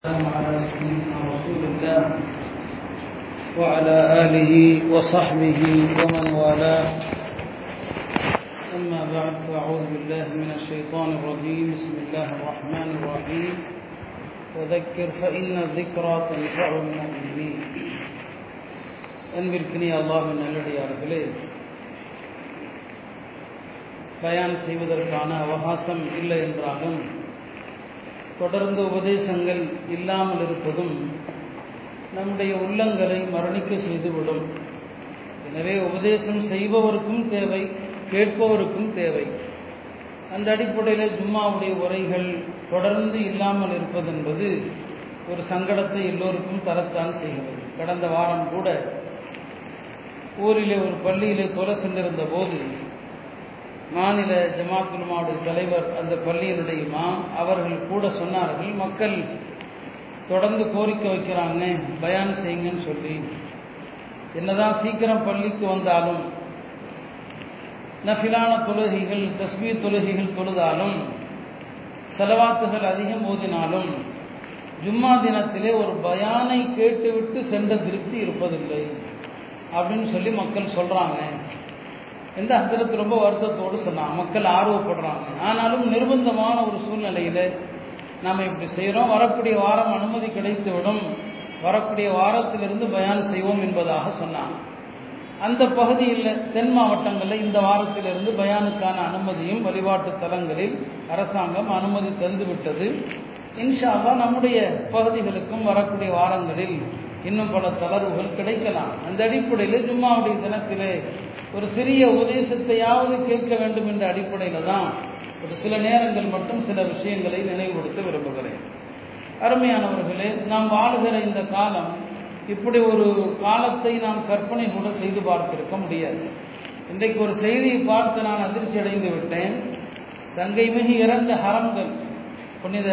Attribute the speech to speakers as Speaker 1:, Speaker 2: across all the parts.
Speaker 1: والسلام على سيدنا رسول الله وعلى آله وصحبه ومن والاه أما بعد فأعوذ بالله من الشيطان الرجيم بسم الله الرحمن الرحيم وذكر فإن الذكرى تنفع المؤمنين அன்பிற்கினிய அல்லாஹின் நல்லடியார்களே பயான் செய்வதற்கான அவகாசம் இல்லை என்றாலும் தொடர்ந்து உபதேசங்கள் இல்லாமல் இருப்பதும் நம்முடைய உள்ளங்களை மரணிக்க செய்துவிடும். எனவே உபதேசம் செய்பவருக்கும் தேவை கேட்பவருக்கும் தேவை. அந்த அடிப்படையில் ஜும்மாவுடைய உரைகள் தொடர்ந்து இல்லாமல் இருப்பது என்பது ஒரு சங்கடத்தை எல்லோருக்கும் தரத்தான் செய்கிறது. கடந்த வாரம் கூட ஊரிலே ஒரு பள்ளியிலே தொலை சென்றிருந்த போது மாநில ஜமாத்துலமாவுடைய தலைவர் அந்த பள்ளியினுடைய மாம் அவர்கள் கூட சொன்னார்கள் மக்கள் தொடர்ந்து கோரிக்கை வைக்கிறாங்க பயான் செய்யுங்கன்னு சொல்லி. என்னதான் சீக்கிரம் பள்ளிக்கு வந்தாலும் நஃபிலான தொழுகைகள் தஸ்மீர் தொழுகைகள் தொழுதாலும் செலவாத்துகள் அதிகம் ஓதினாலும் ஜும்மா தினத்திலே ஒரு பயானை கேட்டுவிட்டு சென்ற திருப்தி இருப்பதில்லை அப்படின்னு சொல்லி மக்கள் சொல்றாங்க. எந்த அர்த்தத்தில் ரொம்ப வருத்தத்தோடு சொன்னாங்க. மக்கள் ஆர்வப்படுறாங்க. ஆனாலும் நிர்பந்தமான ஒரு சூழ்நிலையில் நாம் இப்படி செய்கிறோம் வரக்கூடிய வாரம் அனுமதி கிடைத்துவிடும். வரக்கூடிய வாரத்திலிருந்து பயான் செய்வோம் என்பதாக சொன்னாங்க. அந்த பகுதியில் தென் மாவட்டங்களில் இந்த வாரத்திலிருந்து பயானுக்கான அனுமதியும் வழிபாட்டு தலங்களில் அரசாங்கம் அனுமதி தந்துவிட்டது. இன்ஷால்லா நம்முடைய பகுதிகளுக்கும் வரக்கூடிய வாரங்களில் இன்னும் பல தளர்வுகள் கிடைக்கலாம். அந்த அடிப்படையில் ஜும்மாவுடைய தினத்திலே ஒரு சிறிய உபதேசத்தையாவது கேட்க வேண்டும் என்ற அடிப்படையில் தான் ஒரு சில நேரங்கள் மட்டும் சில விஷயங்களை நினைவுபடுத்த விரும்புகிறேன். அருமையானவர்களே நாம் வாழுகிற இந்த காலம் இப்படி ஒரு காலத்தை நாம் கற்பனை கூட செய்து பார்த்திருக்க முடியாது. இன்றைக்கு ஒரு செய்தியை பார்த்து நான் அதிர்ச்சி அடைந்து விட்டேன். சங்கை மிகு இறந்த ஹரம்கள். புனித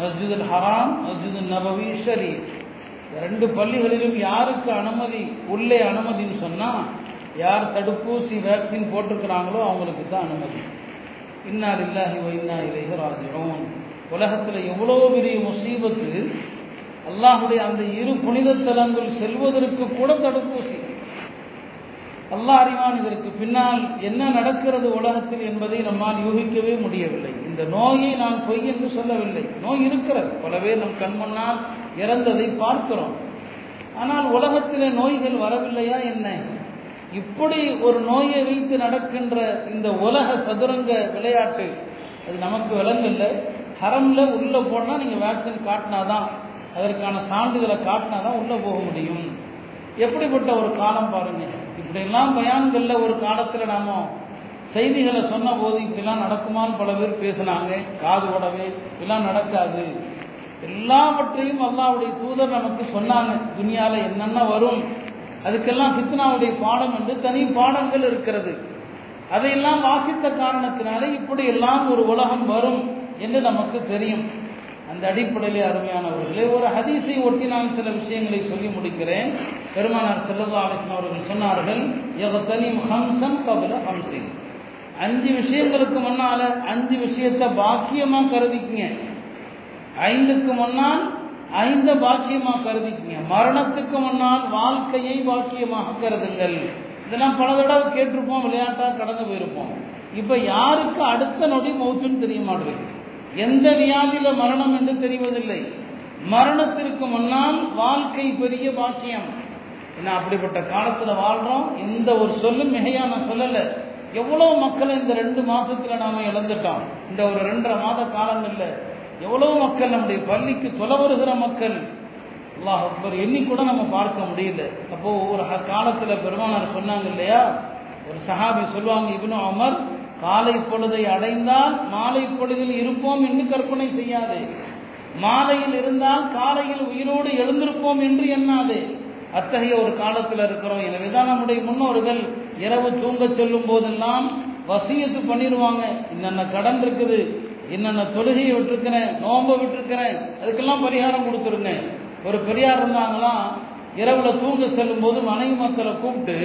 Speaker 1: மஸ்ஜிதுல் ஹராம் மஸ்ஜிதுல் நபவி ஷரீப் ரெண்டு பள்ளிகளிலும் யாருக்கு அனுமதி உள்ளே அனுமதின்னு சொன்னால் யார் தடுப்பூசி வேக்சின் போட்டிருக்கிறாங்களோ அவங்களுக்கு தான் அனுமதி. இன்னார் இல்லாஹி வைனா இலேஹ ராஜிரோன் உலகத்தில் எவ்வளோ பெரிய முசீபத்து அல்லாஹுடைய அந்த இரு புனித தலங்கள் செல்வதற்கு கூட தடுப்பூசி. அல்லாஹ் அறிவான் இதற்கு பின்னால் என்ன நடக்கிறது உலகத்தில் என்பதை நம்மால் யூகிக்கவே முடியவில்லை. இந்த நோயை நான் பொய் என்று சொல்லவில்லை. நோய் இருக்கிறது. பல பேர் நம் கண்முன்னால் இறந்ததை பார்க்கிறோம். ஆனால் உலகத்திலே நோய்கள் வரவில்லையா என்ன? இப்படி ஒரு நோயை வைத்து நடக்கின்ற இந்த உலக சதுரங்க விளையாட்டு அது நமக்கு விளங்கல. ஹரம்ல உள்ளே போனால் நீங்கள் வேக்சின் காட்டினாதான் அதற்கான சான்றிதழை காட்டினாதான் உள்ளே போக முடியும். எப்படிப்பட்ட ஒரு காலம் பாருங்க. இப்படியெல்லாம் பயான்களில் ஒரு காலத்தில் நாம் செய்திகளை சொன்ன போது இப்படிலாம் நடக்குமான்னு பல பேர் பேசினாங்க. காது உடவே இப்படிலாம் நடக்காது. எல்லாவற்றையும் அல்லாவுடைய தூதர் நமக்கு சொன்னாங்க. துனியால என்னென்ன வரும்? அதுக்கெல்லாம் ஃபித்னாவுடைய பாடம் என்று தனி பாடங்கள் இருக்கிறது. அதையெல்லாம் வாசித்த காரணத்தினாலே இப்படி எல்லாம் ஒரு உலகம் வரும் என்று நமக்கு தெரியும். அந்த அடிப்படையிலே அருமையானவர்களே ஒரு ஹதீஸை ஒட்டி நான் சில விஷயங்களை சொல்லி முடிக்கிறேன். பெருமானார் செல்லதா அலிஸ்லாம் அவர்கள் சொன்னார்கள் யகத்தனிம் ஹம்சன் கபில ஹம்சின் அஞ்சு விஷயங்களுக்கு முன்னால அஞ்சு விஷயத்தை பாக்கியமா கருதிக்குங்க. ஐந்துக்கு முன்னால் ஐந்த பாக்கியமாக கருதிக்கங்க. மரணத்துக்கு முன்னால் வாழ்க்கையை பாக்கியமாக கருதுங்கள். இதெல்லாம் பல தடவை கேட்டிருப்போம் விளையாட்டாக கடந்து போயிருப்போம். இப்போ யாருக்கு அடுத்த நொடி மௌத்துன்னு தெரிய மாட்டேங்குது. எந்த வியாதியில மரணம் என்று தெரிவதில்லை. மரணத்திற்கு முன்னால் வாழ்க்கை பெரிய பாக்கியம். என்ன அப்படிப்பட்ட காலத்தில் வாழ்றோம். எந்த ஒரு சொல்லும் மிகையா நான் சொல்லலை. எவ்வளோ மக்கள் இந்த ரெண்டு மாசத்துல நாம இழந்துட்டோம். இந்த ஒரு ரெண்டரை மாத காலங்கள்ல எவ்வளவு மக்கள் நம்முடைய பள்ளிக்கு தொலை வருகிற மக்கள்? அல்லாஹ் அக்பர். எண்ணி கூட நம்ம பார்க்க முடியல. அப்போ ஒவ்வொரு காலத்துல பெருமானார் சொன்னாங்க இல்லையா? ஒரு சஹாபி சொல்லுவாங்க இவனும் அமர் காலை பொழுதை அடைந்தால் மாலை பொழுதில் இருப்போம் என்று கற்பனை செய்யாதே. மாலையில் இருந்தால் காலையில் உயிரோடு எழுந்திருப்போம் என்று எண்ணாதே. அத்தகைய ஒரு காலத்தில் இருக்கிறோம். எனவேதான் நம்முடைய முன்னோர்கள் இரவு தூங்க செல்லும் போதெல்லாம் வசியத்து பண்ணிடுவாங்க என்னென்ன கடன் இருக்குது? என்னென்ன தொழுகையை விட்டுருக்கிறேன் நோம்ப விட்டுருக்கிறேன் அதுக்கெல்லாம் பரிகாரம் கொடுத்துருங்க ஒரு பெரியார் இருந்தாங்களாம் இரவுல தூங்க செல்லும் போது மனைவி மக்களை கூப்பிட்டு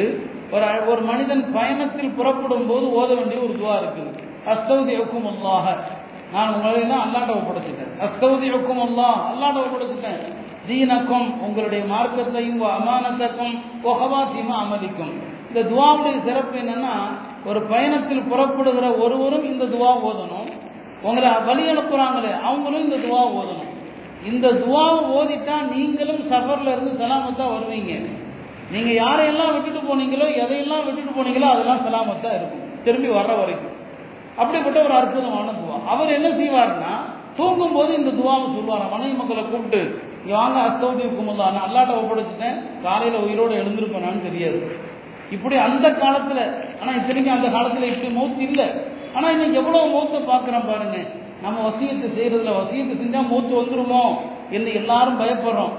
Speaker 1: ஒரு ஒரு மனிதன் பயணத்தில் புறப்படும் போது ஓத வேண்டிய ஒரு துவா இருக்குது. அஸ்தவதி அல்லாஹ நான் உங்களை தான் அல்லாட்ட ஒப்படைச்சிட்டேன். அஸ்தௌதிக்கும் அல்லா அல்லாண்டவை ஒப்படைச்சிட்டேன். தீனக்கும் உங்களுடைய மார்க்கத்தையும் அமானத்தக்கும் ஒஹவாத்தியமா அமதிக்கும் இந்த துவாவுடைய சிறப்பு என்னன்னா ஒரு பயணத்தில் புறப்படுகிற ஒருவரும் இந்த துவா ஓதணும். உங்களை வழி அனுப்புறாங்களே அவங்களும் இந்த துவா ஓதணும். இந்த துவாவை ஓதிட்டா நீங்களும் சஃபர்ல இருந்து சலாமத்தா வருவீங்க. நீங்க யாரையெல்லாம் விட்டுட்டு போனீங்களோ எதையெல்லாம் விட்டுட்டு போனீங்களோ அதெல்லாம் சலாமத்தா இருக்கும். திரும்பி வர்ற வரைக்கும். அப்படிப்பட்ட ஒரு அற்புதமான துவா. அவர் என்ன செய்வார்னா தூங்கும் போது இந்த துவாவை சொல்லுவார் மனைவி மக்களை கூப்பிட்டு இங்கே வாங்க அஸ்தௌதி குமுல்லா நான் அல்லாட்ட ஒப்படைச்சிட்டேன். காலையில் உயிரோடு எழுந்திருப்பேனான்னு தெரியாது. இப்படி அந்த காலத்தில் ஆனால் இத்தனைக்கும் அந்த காலத்தில் இப்படி மூச்சு இல்லை ஆனால் இன்னும் எவ்வளோ மூத்த பார்க்குறோம் பாருங்க. நம்ம வசியத்தை செய்கிறதுல வசியத்தை செஞ்சால் மூத்து வந்துருமோ என்று எல்லாரும் பயப்படுறோம்.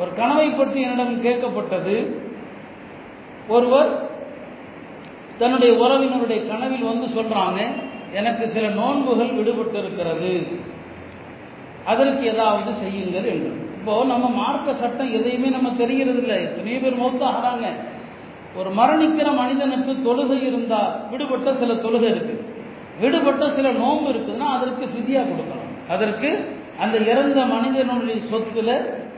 Speaker 1: ஒரு கனவை பற்றி என்னிடம் கேட்கப்பட்டது. ஒருவர் தன்னுடைய உறவினருடைய கனவில் வந்து சொல்றாங்க எனக்கு சில நோன்புகள் விடுபட்டு இருக்கிறது அதற்கு ஏதாவது செய்யுங்கள் என்று. இப்போ நம்ம மார்க்க சட்டம் எதையுமே நம்ம தெரிகிறது இல்லை எத்தனையோ பேர் மௌத்தாகிறாங்க. ஒரு மரணிக்கிற மனிதனுக்கு தொழுகை இருந்தா விடுபட்ட சில தொழுகை இருக்கு. விடுபட்ட சில நோன்பு இருக்குதுன்னா அதற்கு ஃபிதியா கொடுக்கணும் அதற்கு அந்த இறந்த மனிதனுடைய சொத்துல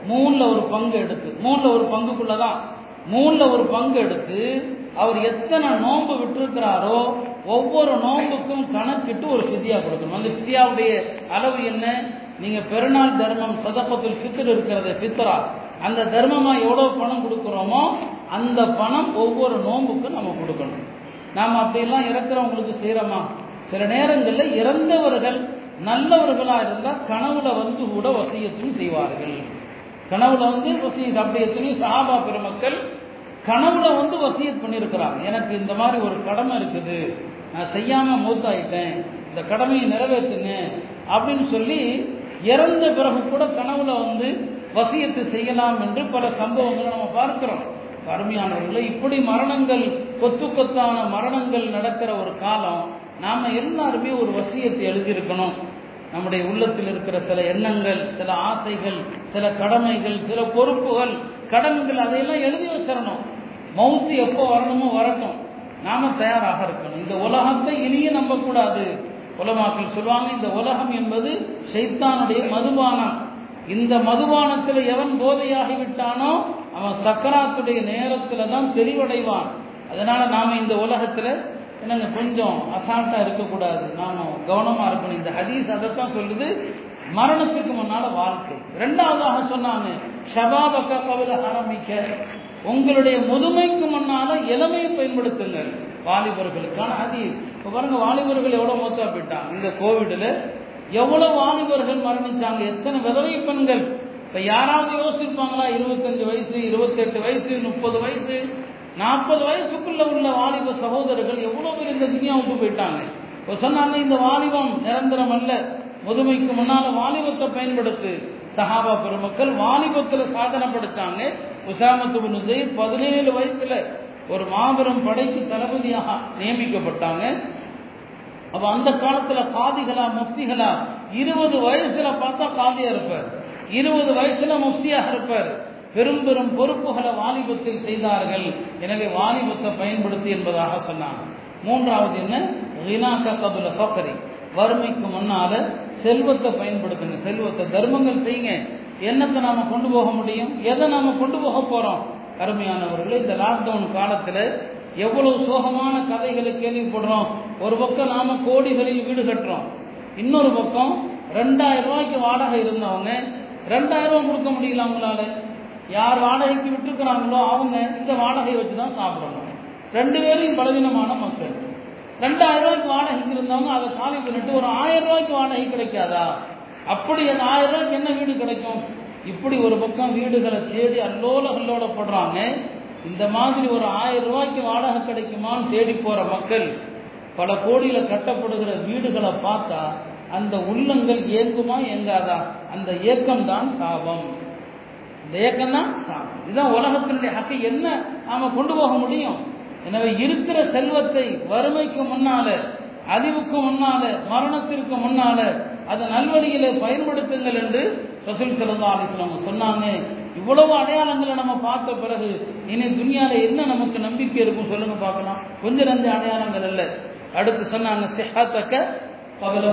Speaker 1: மூணுல ஒரு பங்கு எடுத்து மூணுல ஒரு பங்குக்குள்ளதான். மூணுல ஒரு பங்கு எடுத்து அவர் எத்தனை நோன்பு விட்டுருக்கிறாரோ ஒவ்வொரு நோன்புக்கும் கணக்கிட்டு ஒரு ஃபிதியா கொடுக்கணும். அந்த ஃபிதியாவுடைய அளவு என்ன? நீங்க பெருநாள் தர்மம் சதப்பத்தில் ஃபித்தர் இருக்கிறது ஃபித்தரா அந்த தர்மமா எவ்வளவு பணம் கொடுக்குறோமோ அந்த பணம் ஒவ்வொரு நோன்புக்கும் நம்ம கொடுக்கணும். நாம் அப்படிலாம் இறக்குறவங்களுக்கு செய்யறோமா சில நேரங்களில் இறந்தவர்கள் நல்லவர்களாக இருந்தால் கனவுல வந்து கூட வசியத்தையும் செய்வார்கள். கனவுல வந்து வசிய அப்படி எத்தனையோ சாபா பெருமக்கள் கனவுல வந்து வசியத் பண்ணியிருக்கிறாங்க எனக்கு இந்த மாதிரி ஒரு கடமை இருக்குது. நான் செய்யாம மூத்தாயிட்டேன். இந்த கடமையை நிறைவேற்றுங்க அப்படின்னு சொல்லி இறந்த பிறகு கூட கனவுல வந்து வசியத்தை செய்யலாம் என்று பல சம்பவங்களை நம்ம பார்க்கிறோம். அருமையானவர்களை இப்படி மரணங்கள் கொத்து கொத்தான மரணங்கள் நடக்கிற ஒரு காலம் நாம எல்லாருமே ஒரு வசியத்தை எழுதியிருக்கணும். நம்முடைய உள்ளத்தில் இருக்கிற சில எண்ணங்கள் சில ஆசைகள் சில கடமைகள் சில பொறுப்புகள் கடமைகள் அதையெல்லாம் எழுதி வச்சிடணும். மவுத்து எப்போ வரணுமோ வரட்டும். நாம தயாராக இருக்கணும். இந்த உலகத்தை இனிய நம்பக்கூடாது. உலமாக்கள் சொல்லுவாங்க இந்த உலகம் என்பது சைத்தானுடைய மதுபானம். இந்த மதுபானத்தில் எவன் போதையாகி விட்டானோ அவன் சக்கராத்துடைய நேரத்தில் தான் தெளிவடைவான். அதனால நாம இந்த உலகத்தில் என்னங்க கொஞ்சம் அசால்ட்டாக இருக்கக்கூடாது. நானும் கவனமாக இருக்கணும். இந்த ஹதீஸ் அதைத்தான் சொல்லுது. மரணத்துக்கு முன்னால வாழ்க்கை. ரெண்டாவதாக சொன்னாங்க ஷபாபக்க கவித ஆரம்பிக்க உங்களுடைய முதுமைக்கு முன்னால இளமையை பயன்படுத்துங்கள். வாலிபர்களுக்கான ஹதீஸ். இப்போ பாருங்க வாலிபர்கள் எவ்வளோ மொத்தா போயிட்டாங்க. இந்த கோவிடில் எவ்வளோ வாலிபர்கள் மரணிச்சாங்க. எத்தனை விதவை பெண்கள். இப்போ யாராவது யோசிப்பாங்களா? இருபத்தஞ்சு வயசு இருபத்தெட்டு வயசு முப்பது வயசு. நாற்பது வயசுக்குள்ள உள்ள வாலிப சகோதரர்கள் எவ்வளவு பேர் இந்த துணியாவுக்கு விட்டு போயிட்டாங்க? இப்போ சொன்னாங்க இந்த வாலிபம் நிரந்தரம் அல்ல. முதுமைக்கு முன்னால வாலிபத்தை பயன்படுத்து. சஹாபா பெருமக்கள் வாலிபத்தில் சாதனை படைச்சாங்க. உசாமத்து பின் பதினேழு வயசுல ஒரு மாபெரும் படைக்கு தளபதியாக நியமிக்கப்பட்டாங்க. அப்ப அந்த காலத்துல காதிகளா முஃப்திகளா? இருபது வயசுல பார்த்தா காதியா இருப்பார். இருபது வயசுல முஃப்தியாக இருப்பார். பெரும் பெரும் பொறுப்புகளை வாலிபத்தில் செய்தார்கள். எனவே வாலிபத்தை பயன்படுத்தி என்பதாக சொன்னாங்க. மூன்றாவது என்ன? ரினாக்க கபுல ஃபக்கரி வறுமைக்கு முன்னால செல்வத்தை பயன்படுத்துங்க. செல்வத்தை தர்மங்கள் செய்யுங்க. என்னத்தை நாம கொண்டு போக முடியும்? எதை நாம கொண்டு போக போறோம்? அருமையானவர்களே இந்த லாக்டவுன் காலத்துல எவ்வளவு சோகமான கதைகளை கேள்விப்படுறோம். ஒரு பக்கம் நாம கோடிகளில் வீடு கட்டுறோம். இன்னொரு பக்கம் ரெண்டாயிரம் ரூபாய்க்கு வாடகை இருந்தவங்க ரெண்டாயிரம் ரூபாய் கொடுக்க முடியல அவங்களால. யார் வாடகைக்கு விட்டுருக்கிறாங்களோ அவங்க இந்த வாடகை வச்சு தான் சாப்பிடணும். ரெண்டு பேரும் பலவீனமான மக்கள். ரெண்டாயிரம் ரூபாய்க்கு வாடகைக்கு இருந்தவங்க அதை காலி பண்ணிட்டு ஒரு ஆயிரம் ரூபாய்க்கு வாடகை கிடைக்காதா? அப்படி அந்த ஆயிரம் ரூபாய்க்கு என்ன வீடு கிடைக்கும்? இப்படி ஒரு பக்கம் வீடுகளை தேடி அல்லோல கல்லோடப்படுறாங்க இந்த மாதிரி ஒரு ஆயிரம் ரூபாய்க்கு வாடகை கிடைக்குமான்னு தேடி போற மக்கள் பல கோடியில கட்டப்படுகிற வீடுகளை பார்த்தா அந்த உள்ளங்கள் ஏங்குமா ஏங்காதா? அந்த ஏக்கம் தான் சாபம். இந்த ஏக்கம் தான் இதுதான் உலகத்தினுடைய ஹக்கு. என்ன நாம கொண்டு போக முடியும்? எனவே இருக்கிற செல்வத்தை வறுமைக்கு முன்னால அழிவுக்கு முன்னால மரணத்திற்கு முன்னால அதை நல்வழியில பயன்படுத்துங்கள் என்று ரசூல் சிறந்தா அலிஸ்லாம் சொன்னாங்க. இவ்வளவு அடையாளங்களை நம்ம பார்த்த பிறகு இனி துனியால என்ன நமக்கு நம்பிக்கை இருக்கும் சொல்லுங்க பார்க்கலாம். கொஞ்சம் நஞ்ச அடையாளங்கள் அல்ல. அடுத்து சொன்னாங்க சிஹாத்தக்க பகல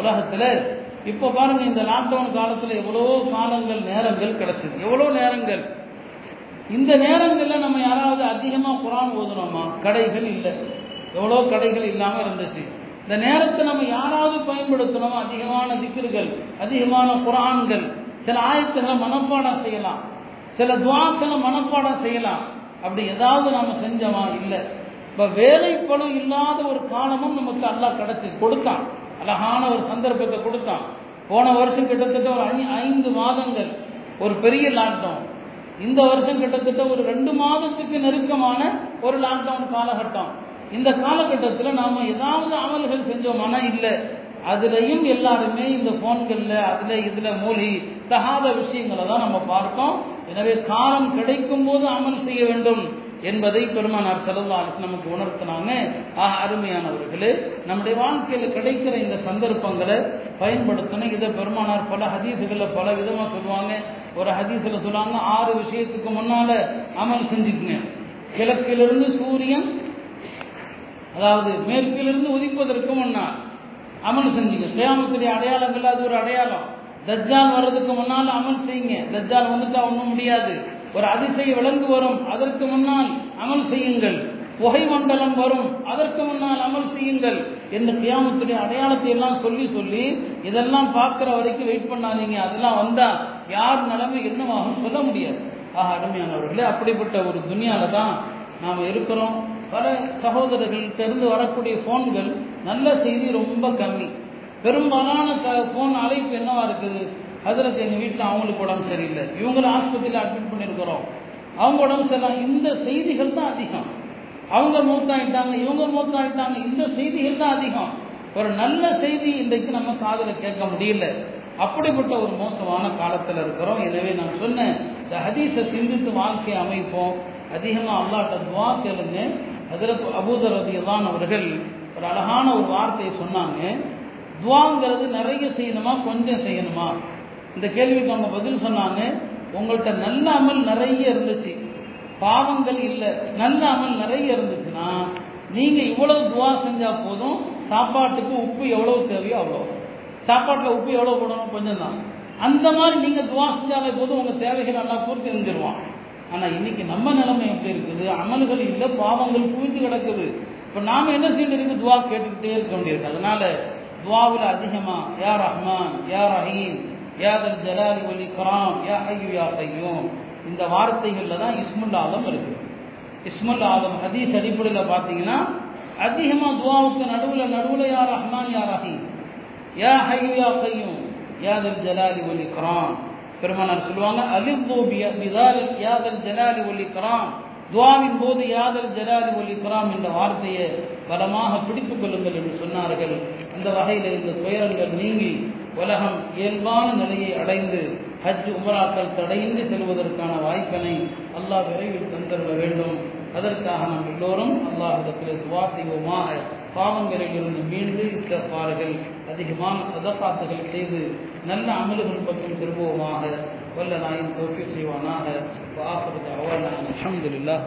Speaker 1: உலகத்துல இப்போ பாருங்க இந்த லாக்டவுன் காலத்துல எவ்வளோ காலங்கள் நேரங்கள் கிடைச்சது. எவ்வளோ நேரங்கள்? இந்த நேரங்கள்ல நம்ம யாராவது அதிகமா குரான் ஓதுனோமா? கடைகள் இல்லை. எவ்வளோ கடைகள் இல்லாம இருந்துச்சு. இந்த நேரத்தை நம்ம யாராவது பயன்படுத்தணுமா? அதிகமான திக்கிர்கள் அதிகமான குரான்கள். சில ஆயத்துகளை மனப்பாடம் செய்யலாம். சில துவாக்களை மனப்பாடம் செய்யலாம். அப்படி ஏதாவது நாம செஞ்சோமா? இல்லை. இப்ப வேலைப்பளு இல்லாத ஒரு காலமும் நமக்கு அல்லா கிடைச்சி கொடுத்தான். அழகான ஒரு சந்தர்ப்பத்தை கொடுத்தான். போன வருஷம் கிட்டத்தட்ட ஒரு ஐந்து மாதங்கள் ஒரு பெரிய லாக்டவுன் இந்த வருஷம் கிட்டத்தட்ட ஒரு ரெண்டு மாதத்துக்கு நெருக்கமான ஒரு லாக்டவுன் காலகட்டம். இந்த காலகட்டத்தில் நாம் ஏதாவது அமல்கள் செஞ்சோமானா இல்லை. அதுலேயும் எல்லாருமே இந்த ஃபோன்களில் அதில் இதில் மூழ்கி தகாத விஷயங்களை தான் நம்ம பார்த்தோம். எனவே காலம் கிடைக்கும் போது அமல் செய்ய வேண்டும். என்பதை பெருமானார் செல்லல்லா நமக்கு உணர்த்தினாங்க. ஆக அருமையானவர்களே நம்முடைய வாழ்க்கையில் கிடைக்கிற இந்த சந்தர்ப்பங்களை பயன்படுத்தணும். இதை பெருமானார் பல ஹதீஸுகளில் பல விதமாக சொல்லுவாங்க. ஒரு ஹதீஸில் சொல்லுவாங்க ஆறு விஷயத்துக்கு முன்னால் அமல் செஞ்சுக்குங்க. கிழக்கிலிருந்து சூரியன் அதாவது மேற்கிலிருந்து உதிப்பதற்கு முன்னால் அமல் செஞ்சுங்க. கியாமத்துடைய அடையாளங்கள் அது ஒரு அடையாளம். தஜ்ஜால் வர்றதுக்கு முன்னால் அமல் செய்யுங்க. தஜ்ஜால் வந்துட்டா ஒன்றும் முடியாது. ஒரு அதிசய விலங்கு வரும் அதற்கு முன்னால் அமல் செய்யுங்கள். புகை மண்டலம் வரும் அதற்கு முன்னால் அமல் செய்யுங்கள் என்று கியாமத்துடைய அடையாளத்தை எல்லாம் சொல்லி சொல்லி இதெல்லாம் பார்க்குற வரைக்கும் வெயிட் பண்ணாதீங்க. அதெல்லாம் வந்தால் யார் நிலைமை என்னவாகும் சொல்ல முடியாது. ஆக அருமையானவர்களே அப்படிப்பட்ட ஒரு துணியாவில் தான் நாம் இருக்கிறோம். பல சகோதரர்கள் தெரிந்து வரக்கூடிய ஃபோன்கள் நல்ல செய்தி ரொம்ப கம்மி. பெரும்பாலான ஃபோன் அழைப்பு என்னவா இருக்குது? அதில் எங்கள் வீட்டில் அவங்களுக்கு உடம்பு சரியில்லை. இவங்களை ஆஸ்பத்திரியில் அட்மிட் பண்ணியிருக்கிறோம் அவங்க உடம்பு சரியில்லை. இந்த செய்திகள் தான் அதிகம். அவங்க மூத்தாயிட்டாங்க இவங்க மூத்தாயிட்டாங்க இந்த செய்திகள் தான் அதிகம். ஒரு நல்ல செய்தி இன்றைக்கு நம்ம காதில் கேட்க முடியல. அப்படிப்பட்ட ஒரு மோசமான காலத்தில் இருக்கிறோம். எனவே நான் சொன்னேன் இந்த ஹதீஸை சிந்தித்து வாழ்க்கையை அமைப்போம். அதிகமாக அல்லாட்ட துவா கேளுங்க. அதில் அபூதர் ரதியல்லான் அவர்கள் ஒரு அழகான ஒரு வார்த்தையை சொன்னாங்க. துவாங்கிறது நிறைய செய்யணுமா? கொஞ்சம் செய்யணுமா? இந்த கேள்விக்கு அவங்க பதில் சொன்னாங்க உங்கள்கிட்ட நல்ல அமல் நிறைய இருந்துச்சு. பாவங்கள் இல்லை. நல்ல அமல் நிறைய இருந்துச்சுன்னா நீங்க இவ்வளவு துவா செஞ்சா போதும். சாப்பாட்டுக்கு உப்பு எவ்வளவு தேவையோ அவ்வளோ சாப்பாட்டில் உப்பு எவ்வளோ போடணும்? கொஞ்சம் தான். அந்த மாதிரி நீங்க துவா செஞ்சாலே போதும். உங்க தேவைகள் நல்லா பூர்த்தி செஞ்சிருவான். ஆனா இன்னைக்கு நம்ம நிலைமை எப்படி இருக்குது? அமல்கள் இல்லை பாவங்கள் குவிந்து கிடக்குது. இப்போ நாம என்ன செய்யணும்? இருக்கு துவா கேட்டுக்கிட்டே இருக்க வேண்டியிருக்கு. அதனால துவாவில் அதிகமா யார் ரஹ்மான் யார் ரஹீம் யாதல் ஜலாலி வலி கராம் யா ஐயோ யா கையும். இந்த வார்த்தைகளில் தான் இஸ்முல் ஆலம் இருக்குது இஸ்முல் ஆலம் ஹதீஸ் அடிப்படையில் பார்த்தீங்கன்னா அதிகமாக துவாவுக்கு நடுவில் நடுவில் யார் ரஹ்மான் யார் ரஹீம். யா ஹையு யா கையும் யா ஜலாலி ஒலி கராம் பெருமானார் சொல்லுவாங்க அலிந்து பிதாலில் யாதல் ஜலாலி ஒலி கராம் துவாவின் போது யாதல் ஜலாலி ஒலி கராம் என்ற வார்த்தையை பலமாக பிடித்துக் கொள்ளுங்கள் என்று சொன்னார்கள். அந்த வகையில் இந்த துயரங்கள் நீங்கி உலகம் இயல்பான நிலையை அடைந்து ஹஜ் உமராக்கள் தடையின்றி செல்வதற்கான வாய்ப்பினை அல்லாஹ் விரைவில் தந்தருள வேண்டும். அதற்காக நாம் எல்லோரும் அல்லாஹிடத்தில் துவா செய்வோமாக. பாவங்களிலிருந்து மீண்டு இஸ்லப்பார்கள் அதிகமான சதப்பாத்துகள் செய்து நல்ல அமல்கள் பக்கம் திரும்புவோமாக. வல்ல நாயின் தோப்பி செய்வானாக. வாஹர் அவான அல்ஹம்துலில்லாஹ்